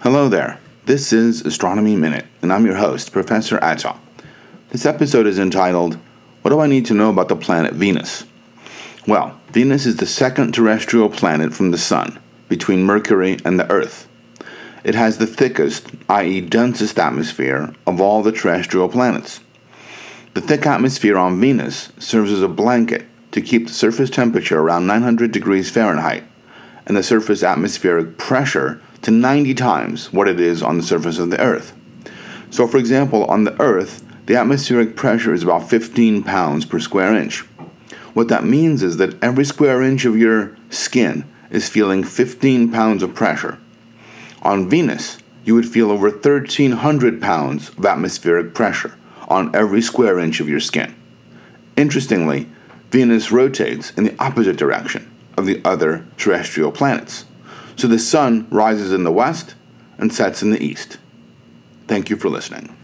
Hello there. This is Astronomy Minute, and I'm your host, Professor Atta. This episode is entitled, What Do I Need to Know About the Planet Venus? Well, Venus is the second terrestrial planet from the Sun, between Mercury and the Earth. It has the thickest, i.e., densest atmosphere of all the terrestrial planets. The thick atmosphere on Venus serves as a blanket to keep the surface temperature around 900 degrees Fahrenheit and the surface atmospheric pressure to 90 times what it is on the surface of the Earth. So, for example, on the Earth, the atmospheric pressure is about 15 pounds per square inch. What that means is that every square inch of your skin is feeling 15 pounds of pressure. On Venus, you would feel over 1,300 pounds of atmospheric pressure on every square inch of your skin. Interestingly, Venus rotates in the opposite direction of the other terrestrial planets. So the sun rises in the west and sets in the east. Thank you for listening.